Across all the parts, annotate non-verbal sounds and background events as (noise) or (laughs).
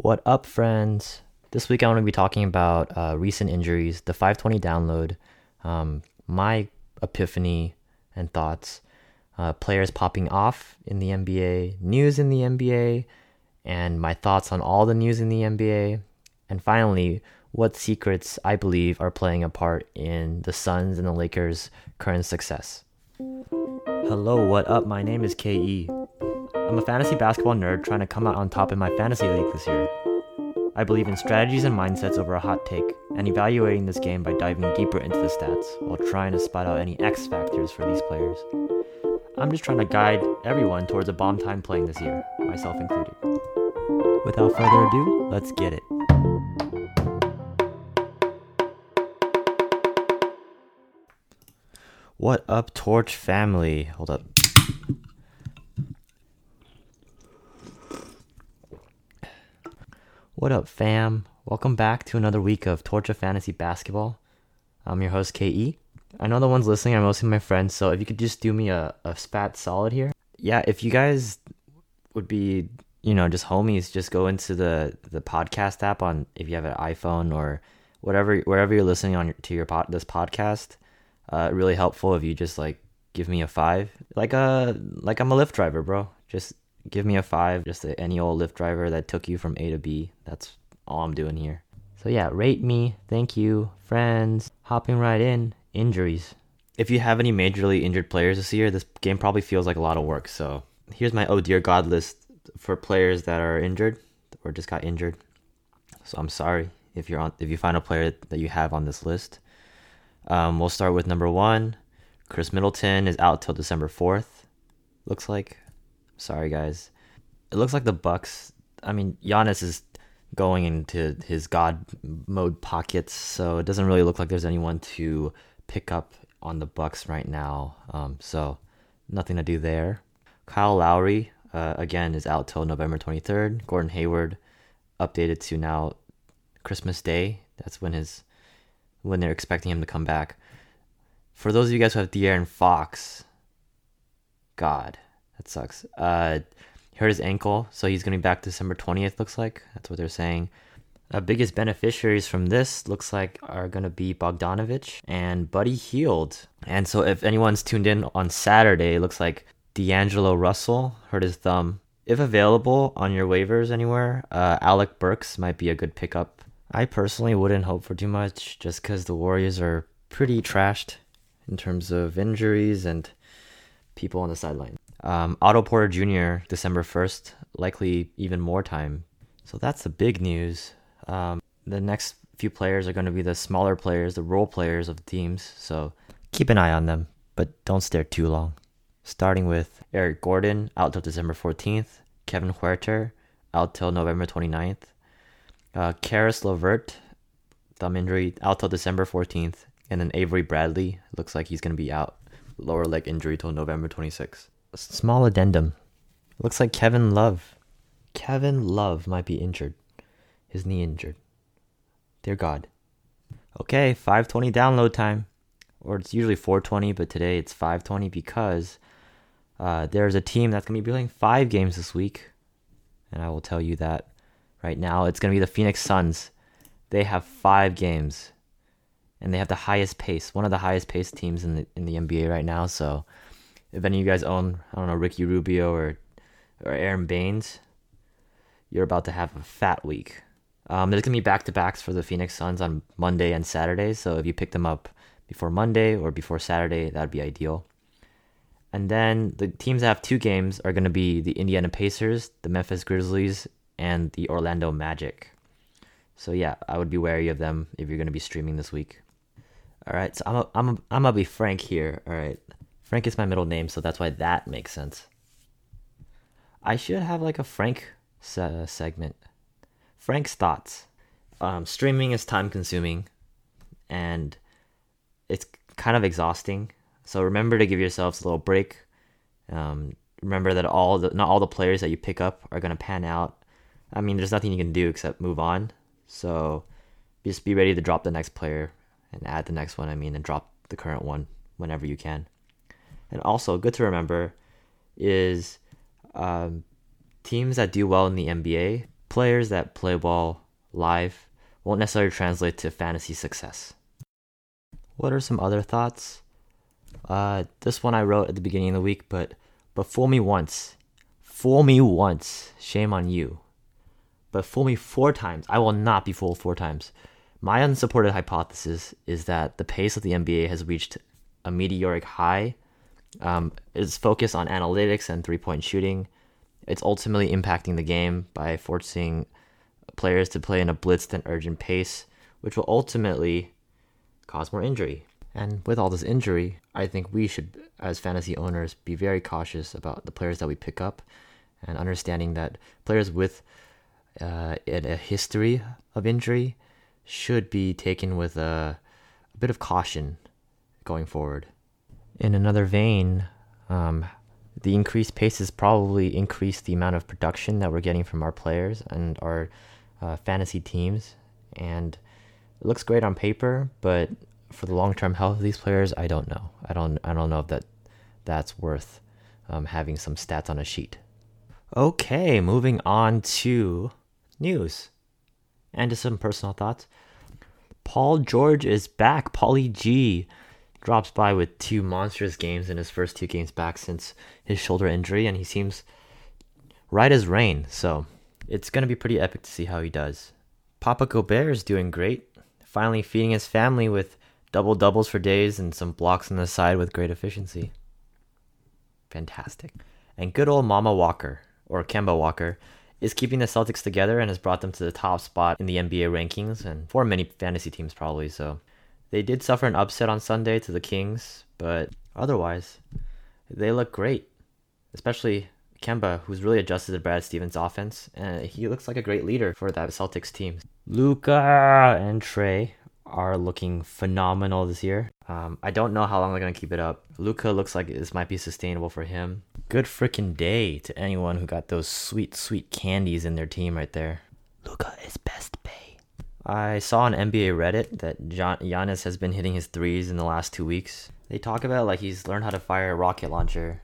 What up, friends? This week I want to be talking about uh, recent injuries, the 520 download, um, my epiphany and thoughts, uh, players popping off in the NBA, news in the NBA, and my thoughts on all the news in the NBA, and finally, what secrets I believe are playing a part in the Suns and the Lakers' current success. Hello, what up? My name is KE. I'm a fantasy basketball nerd trying to come out on top in my fantasy league this year. I believe in strategies and mindsets over a hot take, and evaluating this game by diving deeper into the stats while trying to spot out any X factors for these players. I'm just trying to guide everyone towards a bomb time playing this year, myself included. Without further ado, let's get it. What up, Torch family? Hold up. What up, fam? Welcome back to another week of of Fantasy Basketball. I'm your host, KE. I know the ones listening are mostly my friends, so if you could just do me a, a spat solid here. Yeah, if you guys would be, you know, just homies, just go into the, the podcast app on if you have an iPhone or whatever, wherever you're listening on your, to your pod, this podcast. Uh, really helpful if you just like give me a five, like a like I'm a Lyft driver, bro. Just give me a five, just any old Lyft driver that took you from A to B. That's all I'm doing here. So yeah, rate me. Thank you, friends. Hopping right in, injuries. If you have any majorly injured players this year, this game probably feels like a lot of work. So here's my oh dear god list for players that are injured or just got injured. So I'm sorry if you're on if you find a player that you have on this list. Um, we'll start with number one. Khris Middleton is out till December fourth. Looks like. Sorry, guys. It looks like the Bucks. I mean, Giannis is going into his god mode pockets, so it doesn't really look like there's anyone to pick up on the Bucks right now. Um, so nothing to do there. Kyle Lowry uh, again is out till November 23rd. Gordon Hayward updated to now Christmas Day. That's when his when they're expecting him to come back. For those of you guys who have De'Aaron Fox, God, sucks. Uh, hurt his ankle, so he's gonna be back December twentieth. Looks like that's what they're saying. Uh, biggest beneficiaries from this looks like are gonna be Bogdanovich and Buddy Hield. And so if anyone's tuned in on Saturday, it looks like D'Angelo Russell hurt his thumb. If available on your waivers anywhere, uh, Alec Burks might be a good pickup. I personally wouldn't hope for too much just because the Warriors are pretty trashed in terms of injuries and people on the sideline. Um, Otto Porter Jr. December 1st, likely even more time. So that's the big news. Um, the next few players are going to be the smaller players, the role players of the teams. So keep an eye on them, but don't stare too long. Starting with Eric Gordon out till December 14th, Kevin Huerter out till November 29th, uh, Caris LeVert, thumb injury, out till December 14th, and then Avery Bradley looks like he's going to be out, lower leg injury till November 26th. Small addendum. Looks like Kevin Love. Kevin Love might be injured. His knee injured. Dear God. Okay, 520 download time. Or it's usually 420, but today it's 520 because uh, there's a team that's going to be playing five games this week. And I will tell you that right now. It's going to be the Phoenix Suns. They have five games. And they have the highest pace, one of the highest paced teams in the in the NBA right now. So if any of you guys own, I don't know, Ricky Rubio or or Aron Baynes, you're about to have a fat week. Um, there's gonna be back to backs for the Phoenix Suns on Monday and Saturday, so if you pick them up before Monday or before Saturday, that'd be ideal. And then the teams that have two games are gonna be the Indiana Pacers, the Memphis Grizzlies, and the Orlando Magic. So yeah, I would be wary of them if you're gonna be streaming this week. All right, so I'm a, I'm a, I'm gonna be frank here. All right, Frank is my middle name, so that's why that makes sense. I should have like a Frank se- segment. Frank's thoughts. Um, streaming is time consuming and it's kind of exhausting. So remember to give yourselves a little break. Um, remember that all the not all the players that you pick up are gonna pan out. I mean, there's nothing you can do except move on. So just be ready to drop the next player and add the next one. I mean, and drop the current one whenever you can. And also, good to remember is um, teams that do well in the NBA players that play ball live won't necessarily translate to fantasy success. What are some other thoughts? Uh, this one I wrote at the beginning of the week, but but fool me once, fool me once, shame on you. But fool me four times, I will not be fooled four times. My unsupported hypothesis is that the pace of the NBA has reached a meteoric high. Um, it's focused on analytics and three point shooting. It's ultimately impacting the game by forcing players to play in a blitzed and urgent pace, which will ultimately cause more injury. And with all this injury, I think we should, as fantasy owners, be very cautious about the players that we pick up and understanding that players with uh, a history of injury should be taken with a, a bit of caution going forward. In another vein, um, the increased pace has probably increased the amount of production that we're getting from our players and our uh, fantasy teams. And it looks great on paper, but for the long term health of these players, I don't know. I don't I don't know if that that's worth um, having some stats on a sheet. Okay, moving on to news and some personal thoughts. Paul George is back. Paulie G drops by with two monstrous games in his first two games back since his shoulder injury, and he seems right as rain. So it's gonna be pretty epic to see how he does. Papa Gobert is doing great, finally feeding his family with double doubles for days and some blocks on the side with great efficiency. Fantastic. And good old Mama Walker, or Kemba Walker, is keeping the Celtics together and has brought them to the top spot in the NBA rankings and for many fantasy teams probably. So they did suffer an upset on Sunday to the Kings, but otherwise they look great. Especially Kemba, who's really adjusted to Brad Stevens' offense, and he looks like a great leader for that Celtics team. Luka and Trae are looking phenomenal this year. Um, I don't know how long they're gonna keep it up. Luka looks like this might be sustainable for him. Good freaking day to anyone who got those sweet, sweet candies in their team right there. Luka is best bay. I saw on NBA Reddit that Gian- Giannis has been hitting his threes in the last two weeks. They talk about like he's learned how to fire a rocket launcher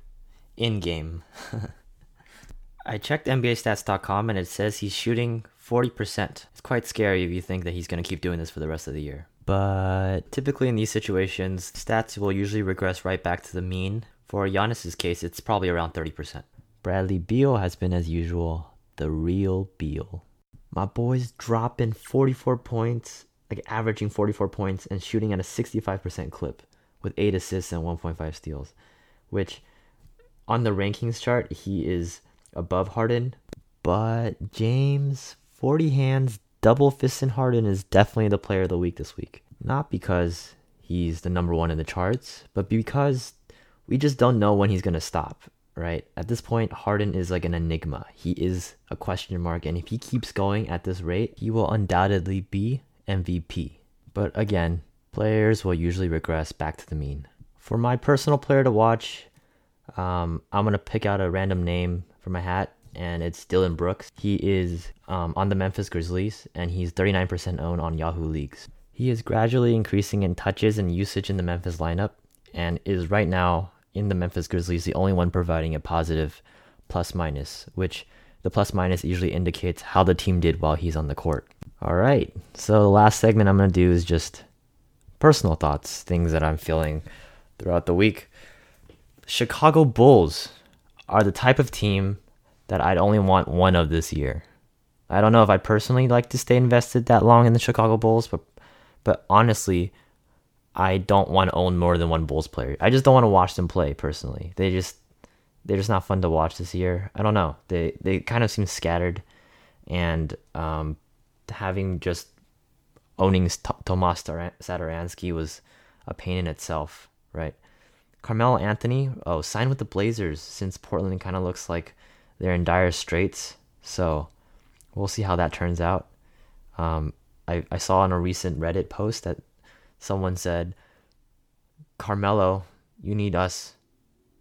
in game. (laughs) I checked NBAstats.com and it says he's shooting 40%. It's quite scary if you think that he's going to keep doing this for the rest of the year. But typically in these situations, stats will usually regress right back to the mean. For Giannis's case, it's probably around 30%. Bradley Beal has been as usual, the real Beal. My boy's dropping 44 points, like averaging 44 points and shooting at a 65% clip with 8 assists and 1.5 steals, which on the rankings chart, he is above Harden, but James 40 hands, double fisting Harden is definitely the player of the week this week. Not because he's the number one in the charts, but because we just don't know when he's going to stop, right? At this point, Harden is like an enigma. He is a question mark, and if he keeps going at this rate, he will undoubtedly be MVP. But again, players will usually regress back to the mean. For my personal player to watch, um, I'm to pick out a random name for my hat and it's Dillon Brooks. He is um, on the Memphis Grizzlies, and he's 39% owned on Yahoo Leagues. He is gradually increasing in touches and usage in the Memphis lineup, and is right now in the Memphis Grizzlies the only one providing a positive plus minus, which the plus minus usually indicates how the team did while he's on the court. All right, so the last segment I'm going to do is just personal thoughts, things that I'm feeling throughout the week. Chicago Bulls are the type of team that I'd only want one of this year. I don't know if I personally like to stay invested that long in the Chicago Bulls, but but honestly, I don't want to own more than one Bulls player. I just don't want to watch them play personally. They just they're just not fun to watch this year. I don't know. They they kind of seem scattered, and um, having just owning Tomas Satoransky was a pain in itself, right? Carmelo Anthony, oh, signed with the Blazers since Portland kind of looks like they're in dire straits. So we'll see how that turns out. Um, I, I saw on a recent Reddit post that someone said, Carmelo, you need us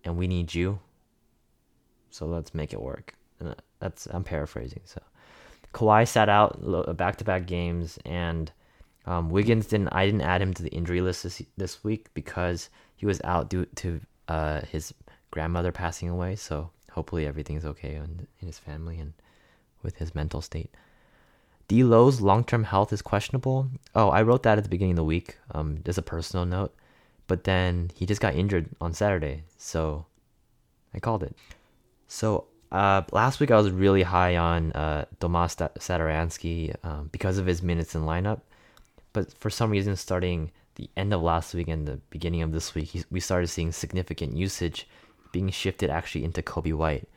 and we need you. So let's make it work. And uh, that's I'm paraphrasing. So Kawhi sat out back to back games and um, Wiggins didn't. I didn't add him to the injury list this this week because he was out due to uh, his grandmother passing away. So hopefully everything's okay in, in his family and with his mental state. D'Lo's long-term health is questionable. Oh, I wrote that at the beginning of the week. Um, just a personal note, but then he just got injured on Saturday, so I called it. So uh, last week I was really high on uh, Tomas um, because of his minutes in lineup, but for some reason, starting the end of last week and the beginning of this week, he, we started seeing significant usage being shifted actually into Coby White.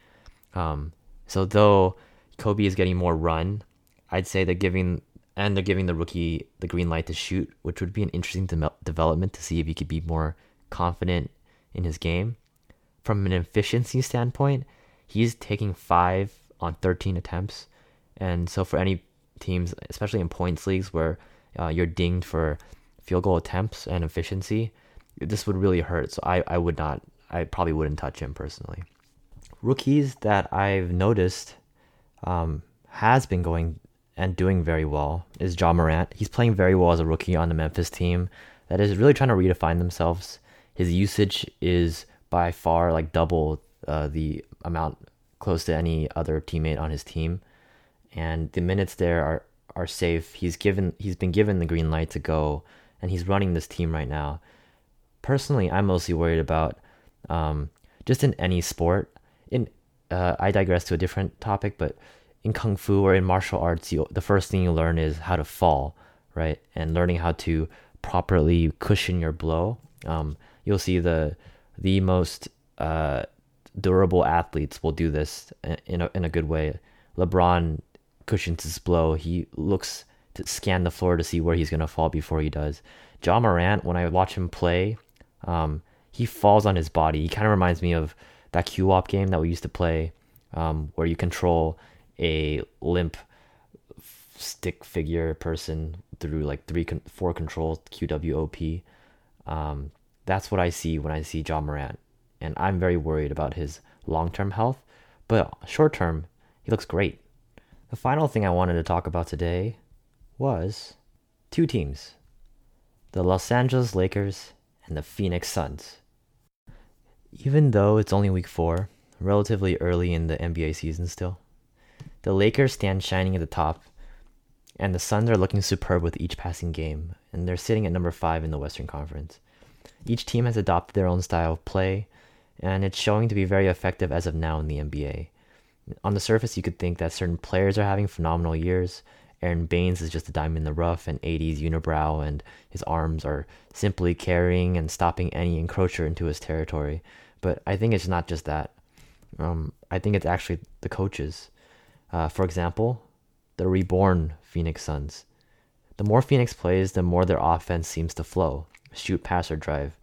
Um, so though Kobe is getting more run, I'd say they're giving and they're giving the rookie the green light to shoot, which would be an interesting de- development to see if he could be more confident in his game. From an efficiency standpoint, he's taking five on 13 attempts, and so for any teams, especially in points leagues where uh, you're dinged for field goal attempts and efficiency, this would really hurt. So I, I would not, I probably wouldn't touch him personally. Rookies that I've noticed um, has been going and doing very well is Ja Morant. He's playing very well as a rookie on the Memphis team that is really trying to redefine themselves. His usage is by far like double uh, the amount close to any other teammate on his team, and the minutes there are are safe. He's given he's been given the green light to go, and he's running this team right now. Personally, I'm mostly worried about um, just in any sport. In uh, I digress to a different topic, but in kung fu or in martial arts, you, the first thing you learn is how to fall, right? And learning how to properly cushion your blow. Um, you'll see the the most uh, durable athletes will do this in a, in a good way. LeBron cushions his blow. He looks to scan the floor to see where he's gonna fall before he does. Ja Morant, when I watch him play, um, he falls on his body. He kind of reminds me of that QWOP game that we used to play, um, where you control a limp stick figure person through like three, con- four controls, QWOP. Um, that's what I see when I see Ja Morant, and I'm very worried about his long-term health. But short-term, he looks great. The final thing I wanted to talk about today was two teams the Los Angeles Lakers and the Phoenix Suns. Even though it's only week four, relatively early in the NBA season still, the Lakers stand shining at the top, and the Suns are looking superb with each passing game, and they're sitting at number five in the Western Conference. Each team has adopted their own style of play, and it's showing to be very effective as of now in the NBA. On the surface, you could think that certain players are having phenomenal years. Aron Baynes is just a diamond in the rough, and AD's unibrow and his arms are simply carrying and stopping any encroacher into his territory. But I think it's not just that. Um, I think it's actually the coaches. Uh, for example, the reborn Phoenix Suns. The more Phoenix plays, the more their offense seems to flow shoot, pass, or drive.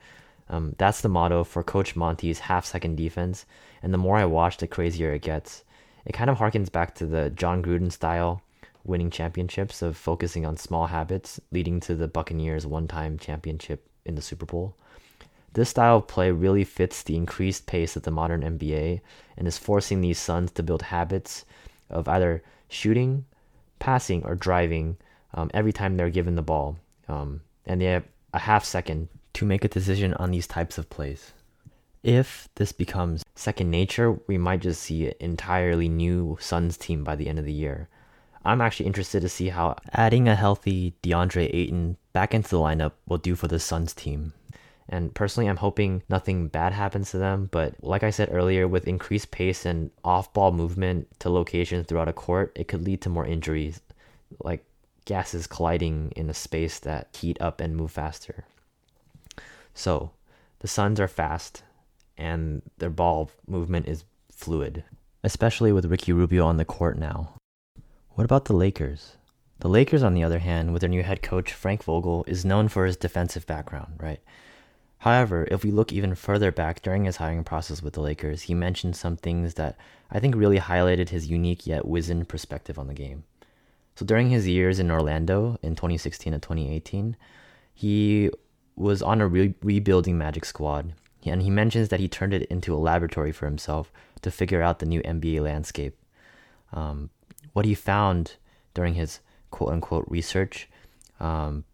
Um, that's the motto for Coach Monty's half second defense, and the more I watch, the crazier it gets. It kind of harkens back to the Jon Gruden style winning championships of focusing on small habits, leading to the Buccaneers' one time championship in the Super Bowl. This style of play really fits the increased pace of the modern NBA and is forcing these Suns to build habits of either shooting, passing, or driving um, every time they're given the ball. Um, and they have a half second to make a decision on these types of plays. If this becomes second nature, we might just see an entirely new Suns team by the end of the year. I'm actually interested to see how adding a healthy DeAndre Ayton back into the lineup will do for the Suns team. And personally, I'm hoping nothing bad happens to them. But like I said earlier, with increased pace and off ball movement to locations throughout a court, it could lead to more injuries, like gases colliding in a space that heat up and move faster. So, the Suns are fast, and their ball movement is fluid, especially with Ricky Rubio on the court now. What about the Lakers? The Lakers, on the other hand, with their new head coach, Frank Vogel, is known for his defensive background, right? However, if we look even further back during his hiring process with the Lakers, he mentioned some things that I think really highlighted his unique yet wizened perspective on the game. So during his years in Orlando in 2016 and 2018, he was on a re- rebuilding Magic squad and he mentions that he turned it into a laboratory for himself to figure out the new NBA landscape. Um, what he found during his quote unquote research um,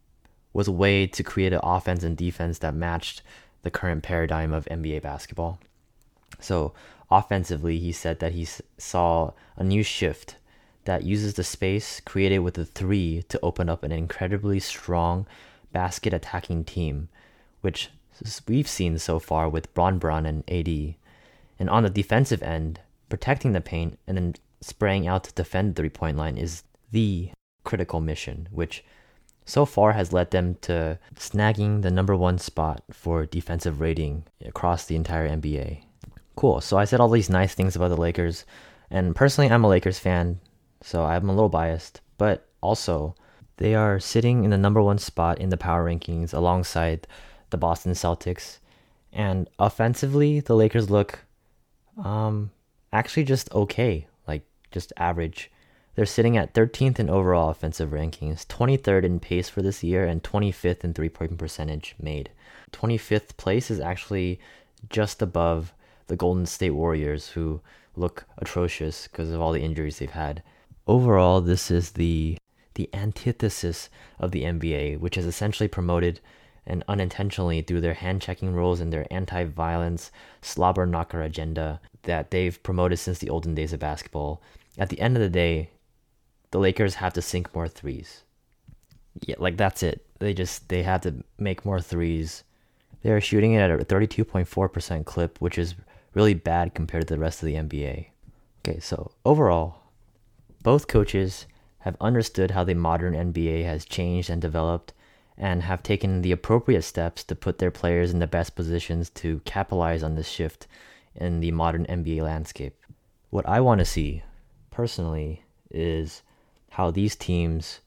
was a way to create an offense and defense that matched the current paradigm of NBA basketball. So, offensively, he said that he saw a new shift that uses the space created with the three to open up an incredibly strong basket attacking team, which we've seen so far with Bron Bron and AD. And on the defensive end, protecting the paint and then spraying out to defend the three point line is the critical mission, which so far has led them to snagging the number one spot for defensive rating across the entire NBA. Cool. So I said all these nice things about the Lakers, and personally, I'm a Lakers fan, so I'm a little biased, but also they are sitting in the number one spot in the power rankings alongside the Boston Celtics. And offensively, the Lakers look um, actually just okay, like just average. They're sitting at 13th in overall offensive rankings, 23rd in pace for this year, and 25th in three point percentage made. 25th place is actually just above the Golden State Warriors, who look atrocious because of all the injuries they've had. Overall, this is the the antithesis of the NBA, which has essentially promoted and unintentionally through their hand checking rules and their anti violence slobber knocker agenda that they've promoted since the olden days of basketball. At the end of the day, the Lakers have to sink more threes. Yeah, like that's it. They just they have to make more threes. They are shooting it at a 32.4% clip, which is really bad compared to the rest of the NBA. Okay, so overall, both coaches have understood how the modern NBA has changed and developed and have taken the appropriate steps to put their players in the best positions to capitalize on this shift in the modern NBA landscape. What I want to see personally is how these teams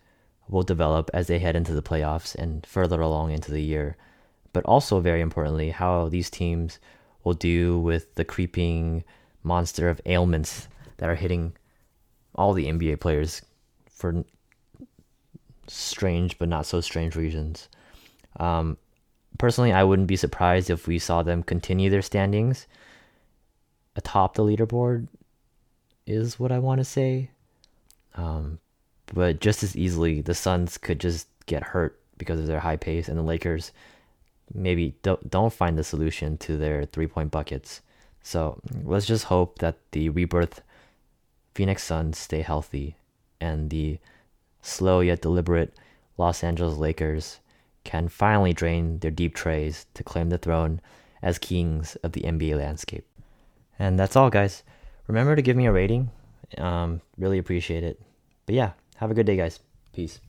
will develop as they head into the playoffs and further along into the year. But also, very importantly, how these teams will do with the creeping monster of ailments that are hitting all the NBA players for strange but not so strange reasons. Um, personally, I wouldn't be surprised if we saw them continue their standings atop the leaderboard, is what I want to say. Um, but just as easily, the Suns could just get hurt because of their high pace, and the Lakers maybe don't don't find the solution to their three point buckets. So let's just hope that the rebirth Phoenix Suns stay healthy and the slow yet deliberate Los Angeles Lakers can finally drain their deep treys to claim the throne as kings of the NBA landscape. And that's all, guys. Remember to give me a rating. Um, really appreciate it. But yeah, have a good day, guys. Peace.